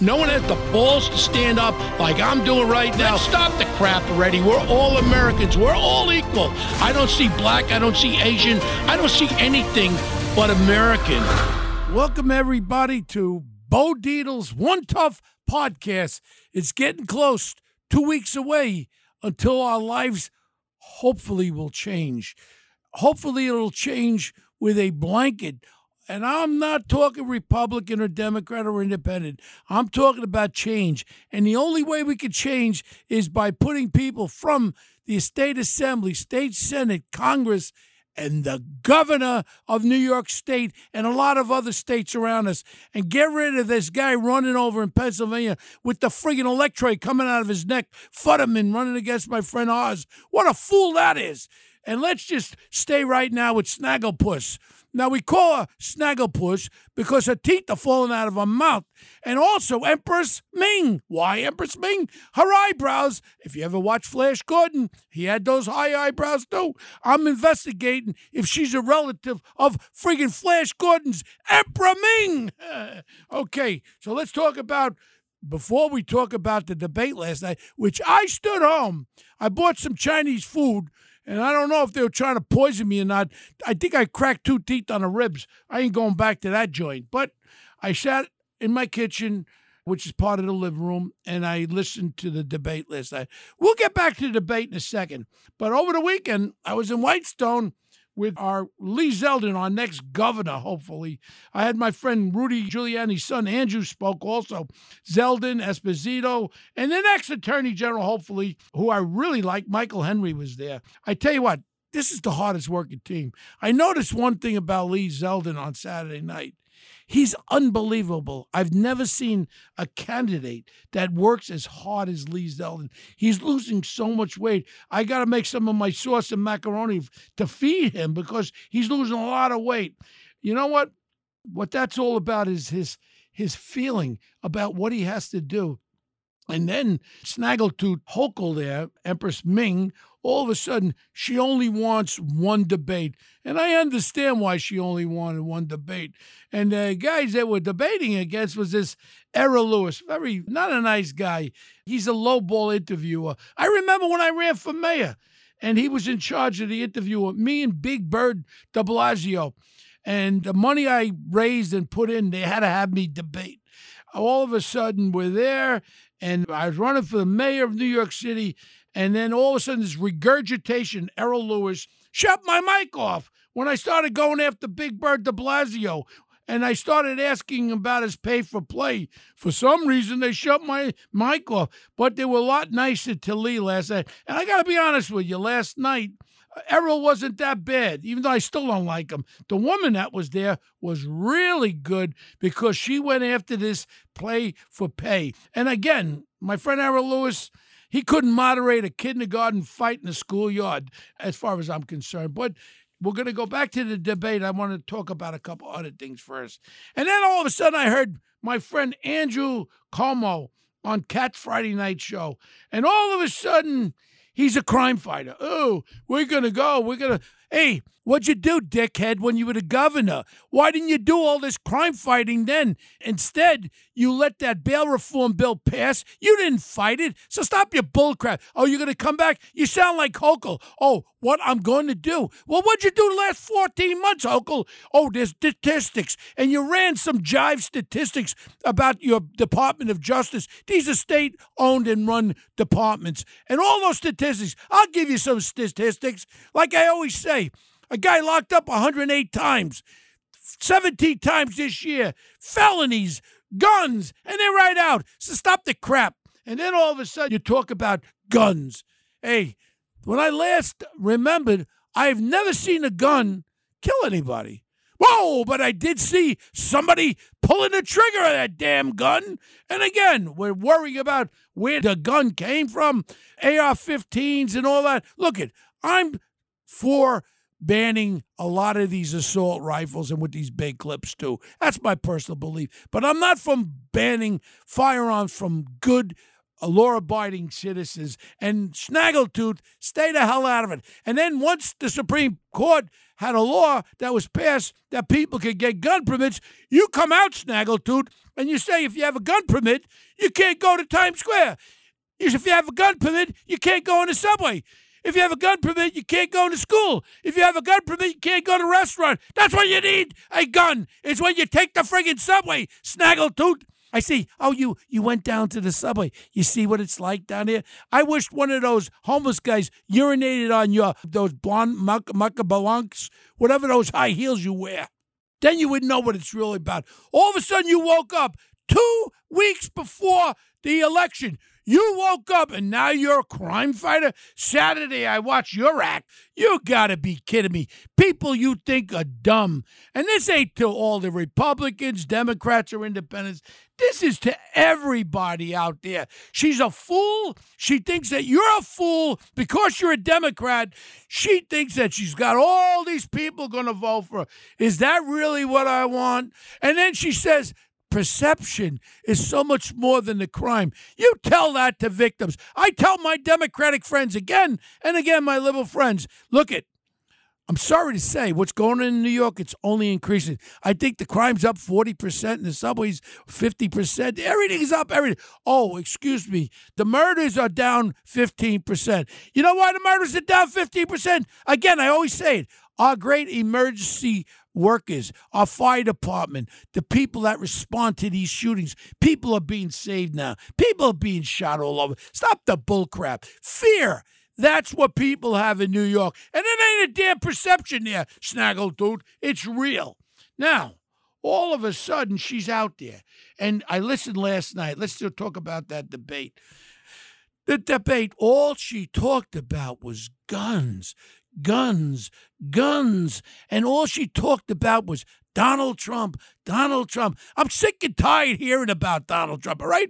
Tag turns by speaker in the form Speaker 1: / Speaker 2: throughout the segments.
Speaker 1: No one has the balls to stand up like I'm doing right now. Stop the crap already. We're all Americans. We're all equal. I don't see black. I don't see Asian. I don't see anything but American. Welcome, everybody, to Bo Dietl's One Tough podcast. It's getting close, two weeks away until our lives hopefully will change. Hopefully, it'll change with a blanket and I'm not talking Republican or Democrat or Independent. I'm talking about change. And the only way we can change is by putting people from the state assembly, state senate, Congress, and the governor of New York State and a lot of other states around us and get rid of this guy running over in Pennsylvania with the friggin' electrode coming out of his neck, Fetterman running against my friend Oz. What a fool that is. And let's just stay right now with Snagglepuss. Now, we call her Snagglepuss because her teeth are falling out of her mouth. And also Empress Ming. Why Empress Ming? Her eyebrows. If you ever watch Flash Gordon, he had those high eyebrows too. I'm investigating if she's a relative of friggin' Flash Gordon's Emperor Ming. okay, so let's talk about before we talk about the debate last night, which I stood home. I bought some Chinese food and I don't know if they were trying to poison me or not. I think I cracked two teeth on the ribs. I ain't going back to that joint. But I sat in my kitchen, which is part of the living room, and I listened to the debate last night. We'll get back to the debate in a second. But over the weekend, I was in Whitestone with our Lee Zeldin, our next governor, hopefully. I had my friend Rudy Giuliani's son, Andrew, spoke also. Zeldin, Esposito, and the next attorney general, hopefully, who I really like, Michael Henry, was there. I tell you what, this is the hardest working team. I noticed one thing about Lee Zeldin on Saturday night. He's unbelievable. I've never seen a candidate that works as hard as Lee Zeldin. He's losing so much weight. I got to make some of my sauce and macaroni to feed him because he's losing a lot of weight. You know what? What that's all about is his his feeling about what he has to do. And then Snaggletooth Hochul there, Empress Ming, all of a sudden she only wants one debate. And I understand why she only wanted one debate. And the guys that were debating against was this Errol Louis, very not a nice guy. He's a lowball interviewer. I remember when I ran for mayor and he was in charge of the interview with me and Big Bird de Blasio. And the money I raised and put in, they had to have me debate. All of a sudden, we're there, and I was running for the mayor of New York City, and then all of a sudden, this regurgitation, Errol Louis, shut my mic off when I started going after Big Bird de Blasio. And I started asking about his pay for play. For some reason, they shut my mic off. But they were a lot nicer to Lee last night. And I got to be honest with you, last night, Errol wasn't that bad, even though I still don't like him. The woman that was there was really good because she went after this play for pay. And again, my friend Errol Louis, he couldn't moderate a kindergarten fight in the schoolyard, as far as I'm concerned. But we're going to go back to the debate. I want to talk about a couple other things first. And then all of a sudden, I heard my friend Andrew Cuomo on Cat's Friday Night Show. And all of a sudden, he's a crime fighter. Oh, we're going to go. We're going to. Hey, what'd you do, dickhead, when you were the governor? Why didn't you do all this crime fighting then? Instead, you let that bail reform bill pass. You didn't fight it. So stop your bullcrap. Oh, you're going to come back? You sound like Hochul. Oh, what I'm going to do. Well, what'd you do the last 14 months, Hochul? Oh, there's statistics. And you ran some jive statistics about your Department of Justice. These are state owned and run departments. And all those statistics, I'll give you some statistics. Like I always say, a guy locked up 108 times, 17 times this year, felonies, guns, and they're right out. So stop the crap. And then all of a sudden you talk about guns. Hey, when I last remembered, I've never seen a gun kill anybody. Whoa, but I did see somebody pulling the trigger of that damn gun. And again, we're worrying about where the gun came from, AR 15s and all that. Look it, I'm for banning a lot of these assault rifles and with these big clips too. That's my personal belief. But I'm not from banning firearms from good uh, law abiding citizens. And Snaggletooth, stay the hell out of it. And then once the Supreme Court had a law that was passed that people could get gun permits, you come out, Snaggletooth, and you say if you have a gun permit, you can't go to Times Square. If you have a gun permit, you can't go on the subway. If you have a gun permit, you can't go to school. If you have a gun permit, you can't go to a restaurant. That's why you need a gun. It's when you take the friggin' subway, snaggletooth. I see. Oh, you you went down to the subway. You see what it's like down here. I wish one of those homeless guys urinated on your those blonde muck muckabalunks, whatever those high heels you wear. Then you would know what it's really about. All of a sudden, you woke up two weeks before the election. You woke up and now you're a crime fighter? Saturday, I watched your act. You gotta be kidding me. People you think are dumb. And this ain't to all the Republicans, Democrats, or independents. This is to everybody out there. She's a fool. She thinks that you're a fool because you're a Democrat. She thinks that she's got all these people going to vote for her. Is that really what I want? And then she says, perception is so much more than the crime. You tell that to victims. I tell my Democratic friends again and again, my liberal friends, look it. I'm sorry to say, what's going on in New York, it's only increasing. I think the crime's up 40%, in the subways 50%. Everything's up, everything. Oh, excuse me. The murders are down 15%. You know why the murders are down 15%? Again, I always say it. Our great emergency workers, our fire department, the people that respond to these shootings. People are being saved now. People are being shot all over. Stop the bullcrap. Fear. That's what people have in New York. And it ain't a damn perception there, Snaggletooth. It's real. Now, all of a sudden, she's out there. And I listened last night. Let's still talk about that debate. The debate, all she talked about was guns, guns, guns. And all she talked about was Donald Trump, Donald Trump. I'm sick and tired hearing about Donald Trump, all right?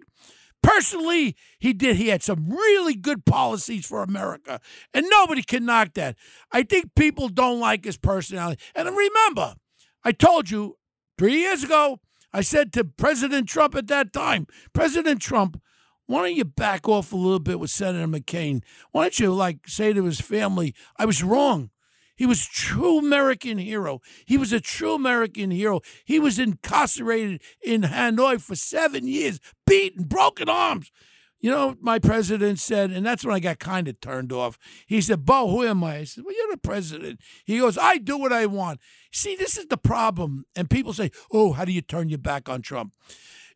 Speaker 1: Personally, he did. He had some really good policies for America, and nobody can knock that. I think people don't like his personality. And remember, I told you three years ago, I said to President Trump at that time, President Trump, why don't you back off a little bit with Senator McCain? Why don't you like say to his family, I was wrong. He was true American hero. He was a true American hero. He was incarcerated in Hanoi for seven years, beaten, broken arms. You know, my president said, and that's when I got kind of turned off. He said, Bo, who am I? I said, Well, you're the president. He goes, I do what I want. See, this is the problem. And people say, Oh, how do you turn your back on Trump?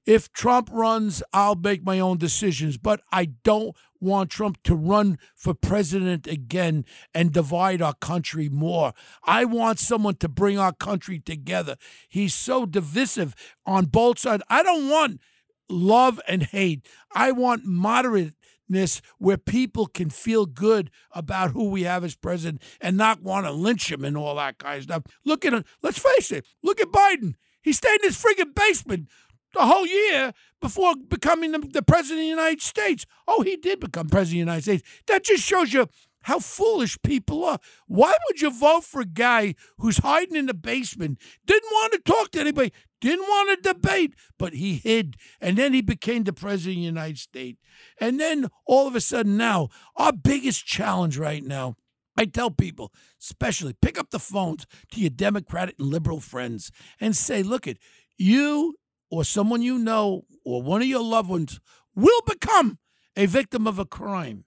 Speaker 1: If Trump runs, I'll make my own decisions, but I don't want Trump to run for president again and divide our country more. I want someone to bring our country together. He's so divisive on both sides. I don't want love and hate. I want moderateness where people can feel good about who we have as president and not want to lynch him and all that kind of stuff. Look at it. Let's face it. Look at Biden. He stayed in his friggin' basement the whole year before becoming the, the, president of the United States. Oh, he did become president of the United States. That just shows you how foolish people are. Why would you vote for a guy who's hiding in the basement, didn't want to talk to anybody, didn't want to debate, but he hid, and then he became the president of the United States. And then all of a sudden now, our biggest challenge right now I tell people, especially, pick up the phones to your Democratic and liberal friends and say, look, it, you or someone you know or one of your loved ones will become a victim of a crime.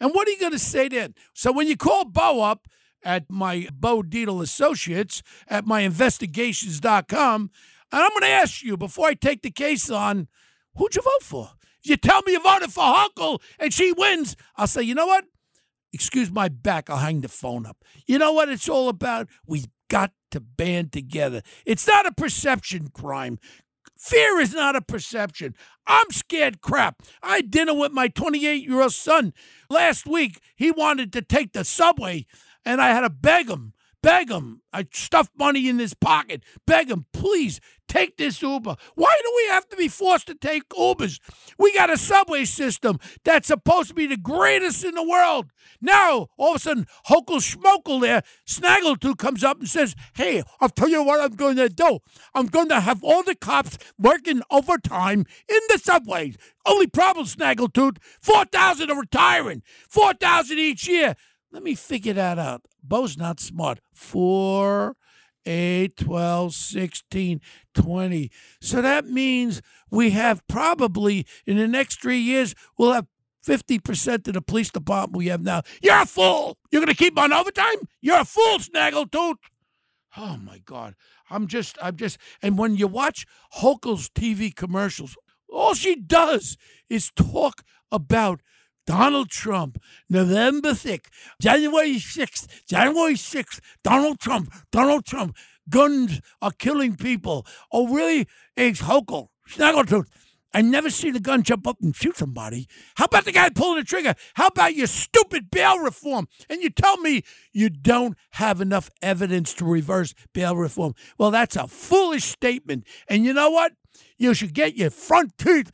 Speaker 1: And what are you going to say then? So when you call Bo up at my Bo Dietl Associates at myinvestigations.com, and I'm going to ask you before I take the case on, who'd you vote for? You tell me you voted for Hunkle and she wins, I'll say, you know what? Excuse my back, I'll hang the phone up. You know what it's all about? We've got to band together. It's not a perception crime. Fear is not a perception. I'm scared crap. I had dinner with my 28 year old son last week. He wanted to take the subway, and I had to beg him, beg him. I stuffed money in his pocket, beg him, please take this Uber. Why do we have to be forced to take Ubers? We got a subway system that's supposed to be the greatest in the world. Now, all of a sudden, Hokel Schmokel there, Snaggletooth comes up and says, Hey, I'll tell you what I'm going to do. I'm going to have all the cops working overtime in the subways. Only problem, Snaggletooth, 4,000 are retiring, 4,000 each year. Let me figure that out. Bo's not smart. Four, eight, 12, 16, 20. So that means we have probably in the next three years, we'll have 50% of the police department we have now. You're a fool. You're going to keep on overtime? You're a fool, Snaggletooth. Oh my God. I'm just, I'm just, and when you watch Hochul's TV commercials, all she does is talk about Donald Trump, November 6th, January 6th, January 6th, Donald Trump, Donald Trump, guns are killing people. Oh, really? It's Hochul, Snaggletooth. I never see the gun jump up and shoot somebody. How about the guy pulling the trigger? How about your stupid bail reform? And you tell me you don't have enough evidence to reverse bail reform. Well, that's a foolish statement. And you know what? You should get your front teeth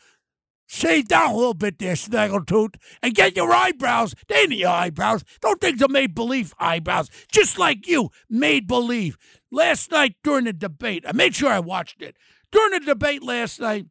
Speaker 1: shave down a little bit there, Snaggletooth, and get your eyebrows. They ain't your eyebrows. Don't think they're made believe eyebrows. Just like you, made believe. Last night during the debate, I made sure I watched it. During the debate last night,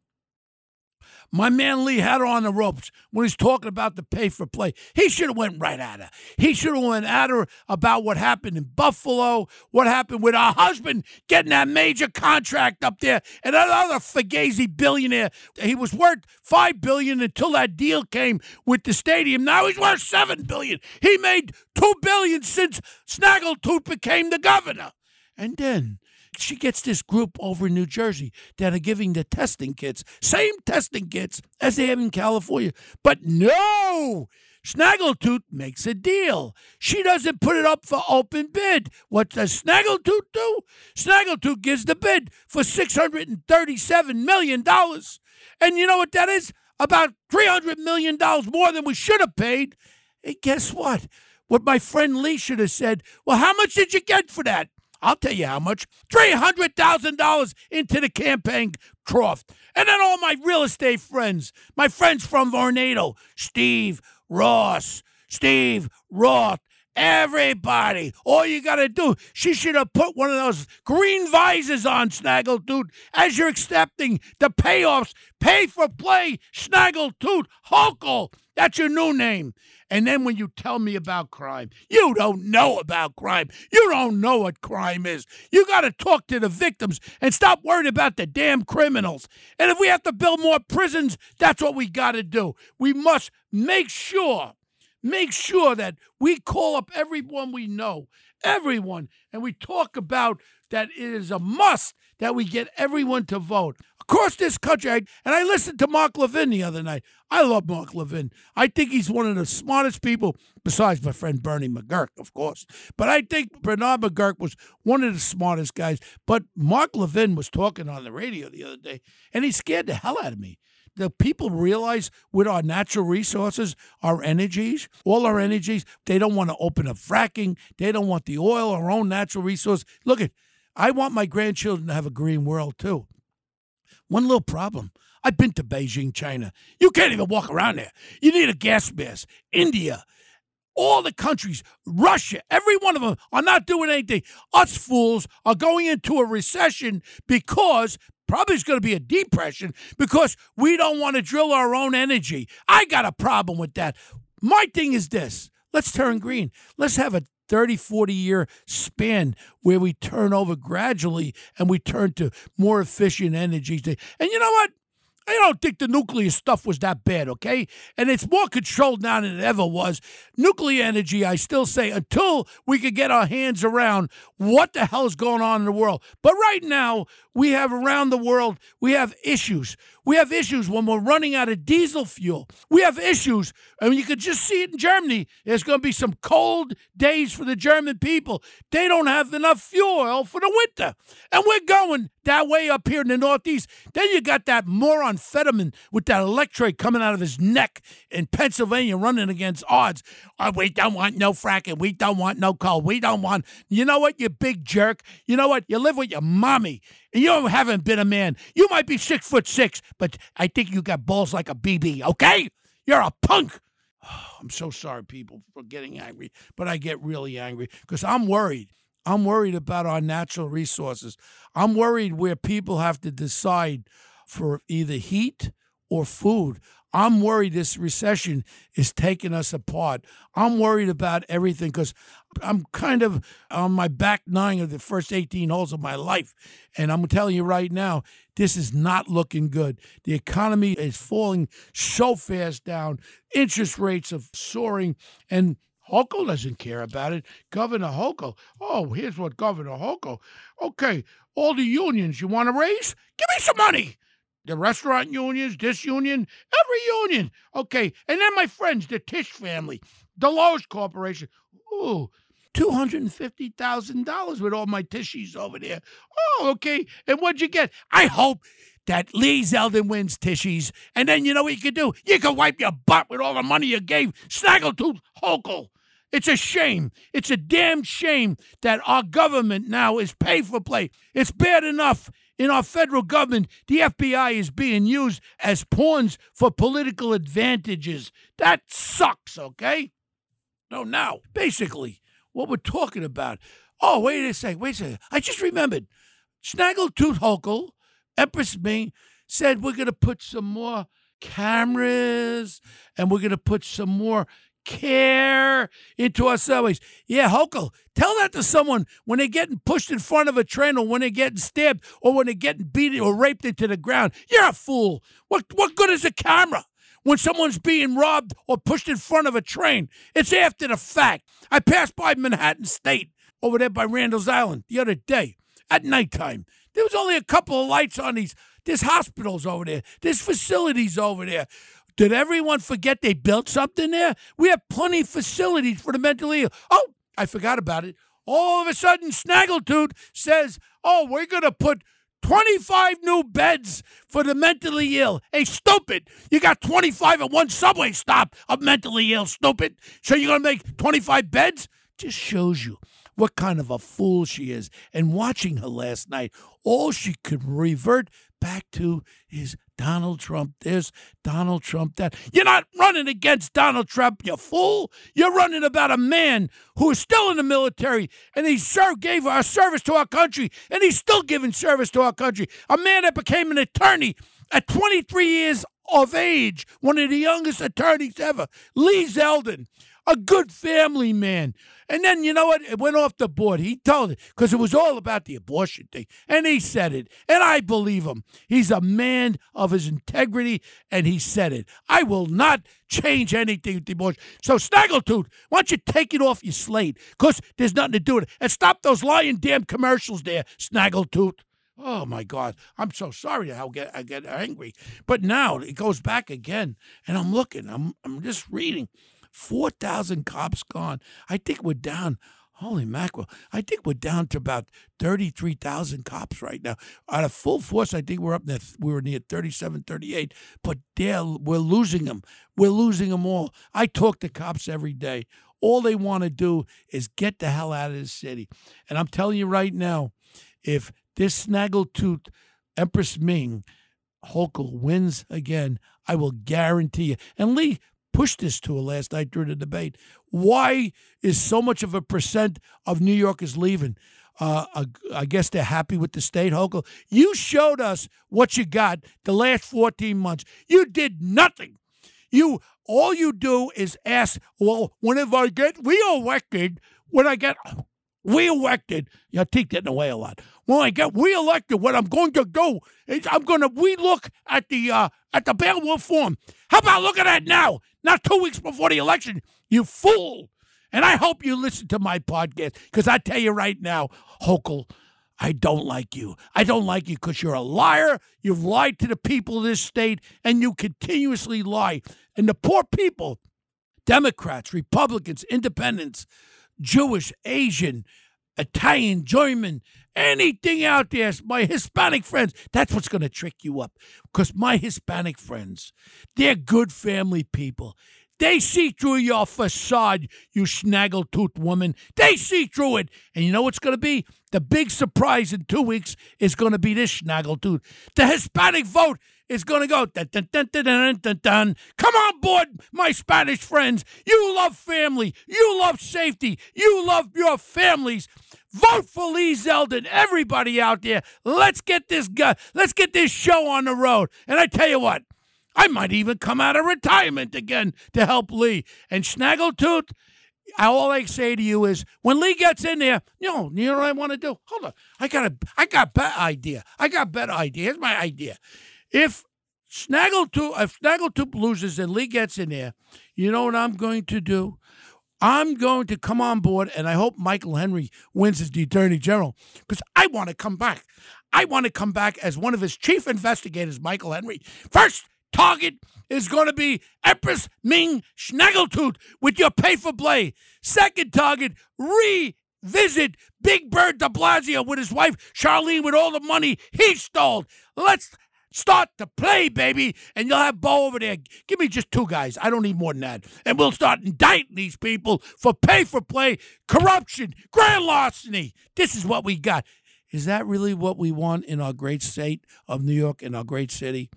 Speaker 1: my man Lee had her on the ropes when he's talking about the pay for play. He should have went right at her. He should have went at her about what happened in Buffalo, what happened with her husband getting that major contract up there, and another Fugazi billionaire. He was worth five billion until that deal came with the stadium. Now he's worth seven billion. He made two billion since Snaggletooth became the governor. And then she gets this group over in New Jersey that are giving the testing kits, same testing kits as they have in California. But no, Snaggletooth makes a deal. She doesn't put it up for open bid. What does Snaggletooth do? Snaggletooth gives the bid for $637 million. And you know what that is? About $300 million more than we should have paid. And guess what? What my friend Lee should have said, well, how much did you get for that? I'll tell you how much $300,000 into the campaign trough. And then all my real estate friends, my friends from Vornado, Steve Ross, Steve Roth, everybody. All you got to do, she should have put one of those green visors on, Snaggletooth, as you're accepting the payoffs. Pay for play, Snaggletooth, Hochul. That's your new name. And then when you tell me about crime, you don't know about crime. You don't know what crime is. You got to talk to the victims and stop worrying about the damn criminals. And if we have to build more prisons, that's what we got to do. We must make sure, make sure that we call up everyone we know, everyone, and we talk about that it is a must that we get everyone to vote across this country. and I listened to Mark Levin the other night. I love Mark Levin. I think he's one of the smartest people, besides my friend Bernie McGurk, of course. But I think Bernard McGurk was one of the smartest guys. But Mark Levin was talking on the radio the other day, and he scared the hell out of me. The people realize with our natural resources, our energies, all our energies, they don't want to open up fracking. They don't want the oil, our own natural resource. Look at, I want my grandchildren to have a green world too. One little problem. I've been to Beijing, China. You can't even walk around there. You need a gas mask. India, all the countries, Russia, every one of them are not doing anything. Us fools are going into a recession because probably it's going to be a depression because we don't want to drill our own energy. I got a problem with that. My thing is this let's turn green. Let's have a 30, 40 year span where we turn over gradually and we turn to more efficient energies. And you know what? I don't think the nuclear stuff was that bad, okay? And it's more controlled now than it ever was. Nuclear energy, I still say, until we could get our hands around what the hell is going on in the world. But right now, we have around the world, we have issues. We have issues when we're running out of diesel fuel. We have issues, and you could just see it in Germany. There's going to be some cold days for the German people. They don't have enough fuel for the winter. And we're going that way up here in the Northeast. Then you got that moron Fetterman with that electrode coming out of his neck in Pennsylvania running against Oz. Oh, we don't want no fracking. We don't want no coal. We don't want, you know what, you big jerk? You know what? You live with your mommy You haven't been a man. You might be six foot six, but I think you got balls like a BB, okay? You're a punk. I'm so sorry, people, for getting angry, but I get really angry because I'm worried. I'm worried about our natural resources. I'm worried where people have to decide for either heat or food. I'm worried this recession is taking us apart. I'm worried about everything because I'm kind of on my back nine of the first 18 holes of my life. And I'm telling you right now, this is not looking good. The economy is falling so fast down, interest rates are soaring, and Hochul doesn't care about it. Governor Hochul, oh, here's what Governor Hochul, okay, all the unions you want to raise, give me some money the restaurant unions, this union, every union. Okay. And then my friends, the Tisch family, the Loews Corporation. Ooh, $250,000 with all my tissues over there. Oh, okay. And what'd you get? I hope that Lee Zeldin wins Tishies. And then you know what you can do? You can wipe your butt with all the money you gave Snaggletooth Hochul. It's a shame. It's a damn shame that our government now is pay for play. It's bad enough in our federal government, the FBI is being used as pawns for political advantages. That sucks, okay? No, now, basically, what we're talking about. Oh, wait a second, wait a second. I just remembered. Snaggletooth Hochul, Empress Ming, said we're going to put some more cameras and we're going to put some more care into our subways. Yeah, Hochul, tell that to someone when they're getting pushed in front of a train or when they're getting stabbed or when they're getting beaten or raped into the ground. You're a fool. What, what good is a camera? When someone's being robbed or pushed in front of a train, it's after the fact. I passed by Manhattan State over there by Randall's Island the other day at nighttime. There was only a couple of lights on these. There's hospitals over there. There's facilities over there. Did everyone forget they built something there? We have plenty of facilities for the mentally ill. Oh, I forgot about it. All of a sudden, Snaggletooth says, Oh, we're to put 25 new beds for the mentally ill. Hey, stupid. You got 25 at one subway stop of mentally ill, stupid. So you're going to make 25 beds? Just shows you what kind of a fool she is. And watching her last night, all she could revert back to is Donald Trump this, Donald Trump that. You're not running against Donald Trump, you fool. You're running about a man who is still in the military and he served, gave our service to our country and he's still giving service to our country. A man that became an attorney at 23 years of age, one of the youngest attorneys ever, Lee Zeldin, a good family man and then you know what? It went off the board. He told it because it was all about the abortion thing. And he said it. And I believe him. He's a man of his integrity and he said it. I will not change anything with the abortion. So, Snaggletooth, why don't you take it off your slate? Because there's nothing to do with it. And stop those lying damn commercials there, Snaggletooth. Oh my God! I'm so sorry how get I get angry, but now it goes back again, and I'm looking. I'm I'm just reading. 4,000 cops gone. I think we're down. Holy mackerel. I think we're down to about 33,000 cops right now. Out of full force, I think we're up there. We were near 37, 38, but they're, we're losing them. We're losing them all. I talk to cops every day. All they want to do is get the hell out of the city. And I'm telling you right now, if this snaggletooth Empress Ming Hochul wins again, I will guarantee you. And Lee, pushed this to her last night during the debate. Why is so much of a percent of New Yorkers leaving? Uh, I guess they're happy with the state, Hochul. You showed us what you got the last 14 months. You did nothing. You all you do is ask, well, whenever I get reelected, when I get reelected, your teeth getting away a lot. When I get reelected, what I'm going to do is I'm going to relook at the uh, at the bail reform. How about looking at it now? not two weeks before the election, you fool. And I hope you listen to my podcast because I tell you right now, Hochul, I don't like you. I don't like you because you're a liar. You've lied to the people of this state and you continuously lie. And the poor people, Democrats, Republicans, Independents, Jewish, Asian, Italian, German, anything out there, my Hispanic friends, that's what's going to trick you up. Because my Hispanic friends, they're good family people. They see through your facade, you snaggletooth woman. They see through it. And you know what's going to be? The big surprise in two weeks is going to be this snaggletooth. The Hispanic vote is going to go dun, dun, dun, dun, dun, dun, dun. Come on board, my Spanish friends. You love family. You love safety. You love your families. Vote for Lee Zeldin. Everybody out there, let's get this guy, let's get this show on the road. And I tell you what, I might even come out of retirement again to help Lee. And Snaggletooth, all I say to you is when Lee gets in there, you know, you know what I want to do? Hold on. I got a I got a better idea. I got a better idea. Here's my idea. If Snaggletooth if Snaggletooth loses and Lee gets in there, you know what I'm going to do? I'm going to come on board, and I hope Michael Henry wins as the Attorney General because I want to come back. I want to come back as one of his chief investigators, Michael Henry. First target is going to be Empress Ming Snaggletooth with your pay for play. Second target, revisit Big Bird de Blasio with his wife Charlene with all the money he stole. Let's Start to play, baby, and you'll have Bo over there. Give me just two guys. I don't need more than that. And we'll start indicting these people for pay for play, corruption, grand larceny. This is what we got. Is that really what we want in our great state of New York, in our great city?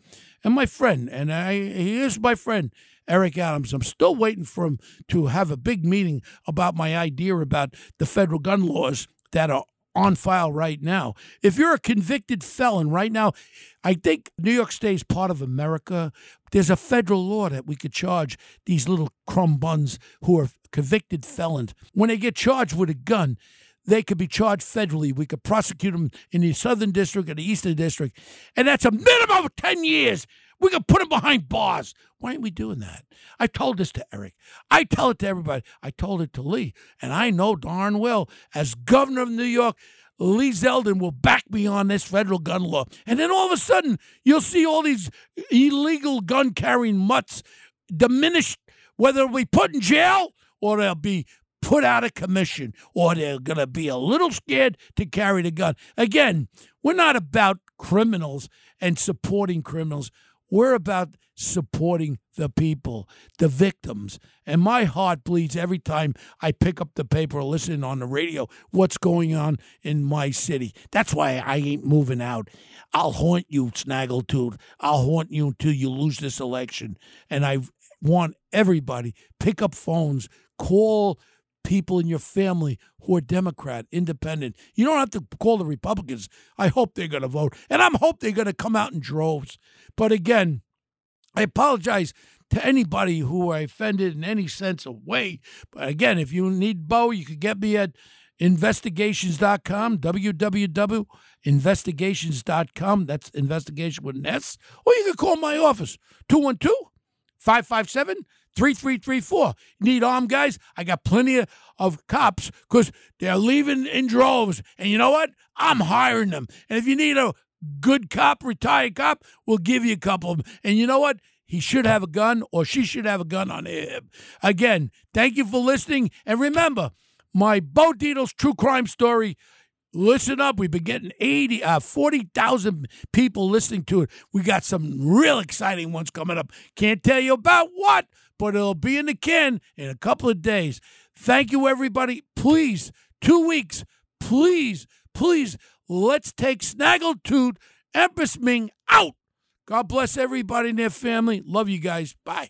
Speaker 1: And my friend, and I, he is my friend, Eric Adams. I'm still waiting for him to have a big meeting about my idea about the federal gun laws that are on file right now. If you're a convicted felon right now, I think New York State is part of America. There's a federal law that we could charge these little crumb buns who are convicted felons. When they get charged with a gun, they could be charged federally. We could prosecute them in the Southern District or the Eastern District. And that's a minimum of 10 years. We could put them behind bars. Why aren't we doing that? I told this to Eric. I tell it to everybody. I told it to Lee. And I know darn well, as governor of New York, Lee Zeldin will back me on this federal gun law. And then all of a sudden, you'll see all these illegal gun carrying mutts diminished, whether be put in jail or they'll be put out of commission or they're going to be a little scared to carry the gun. Again, we're not about criminals and supporting criminals. We're about supporting the people, the victims. And my heart bleeds every time I pick up the paper or listen on the radio what's going on in my city. That's why I ain't moving out. I'll haunt you, Snaggletooth. I'll haunt you until you lose this election. And I want everybody pick up phones, call people in your family who are Democrat, independent. You don't have to call the Republicans. I hope they're going to vote. And I'm hope they're going to come out in droves. But again, I apologize to anybody who I offended in any sense of way. But again, if you need Bo, you can get me at investigations.com, www.investigations.com. That's investigation with an S. Or you can call my office, 212 557 3334. Need armed guys? I got plenty of of cops because they're leaving in droves. And you know what? I'm hiring them. And if you need a good cop, retired cop, we'll give you a couple of them. And you know what? He should have a gun or she should have a gun on him. Again, thank you for listening. And remember, my Bo Dietl's true crime story. Listen up. We've been getting 80, uh, 40,000 people listening to it. We got some real exciting ones coming up. Can't tell you about what, but it'll be in the can in a couple of days. Thank you, everybody. Please, two weeks, please, please, let's take Snaggletooth, Empress Ming out. God bless everybody and their family. Love you guys. Bye.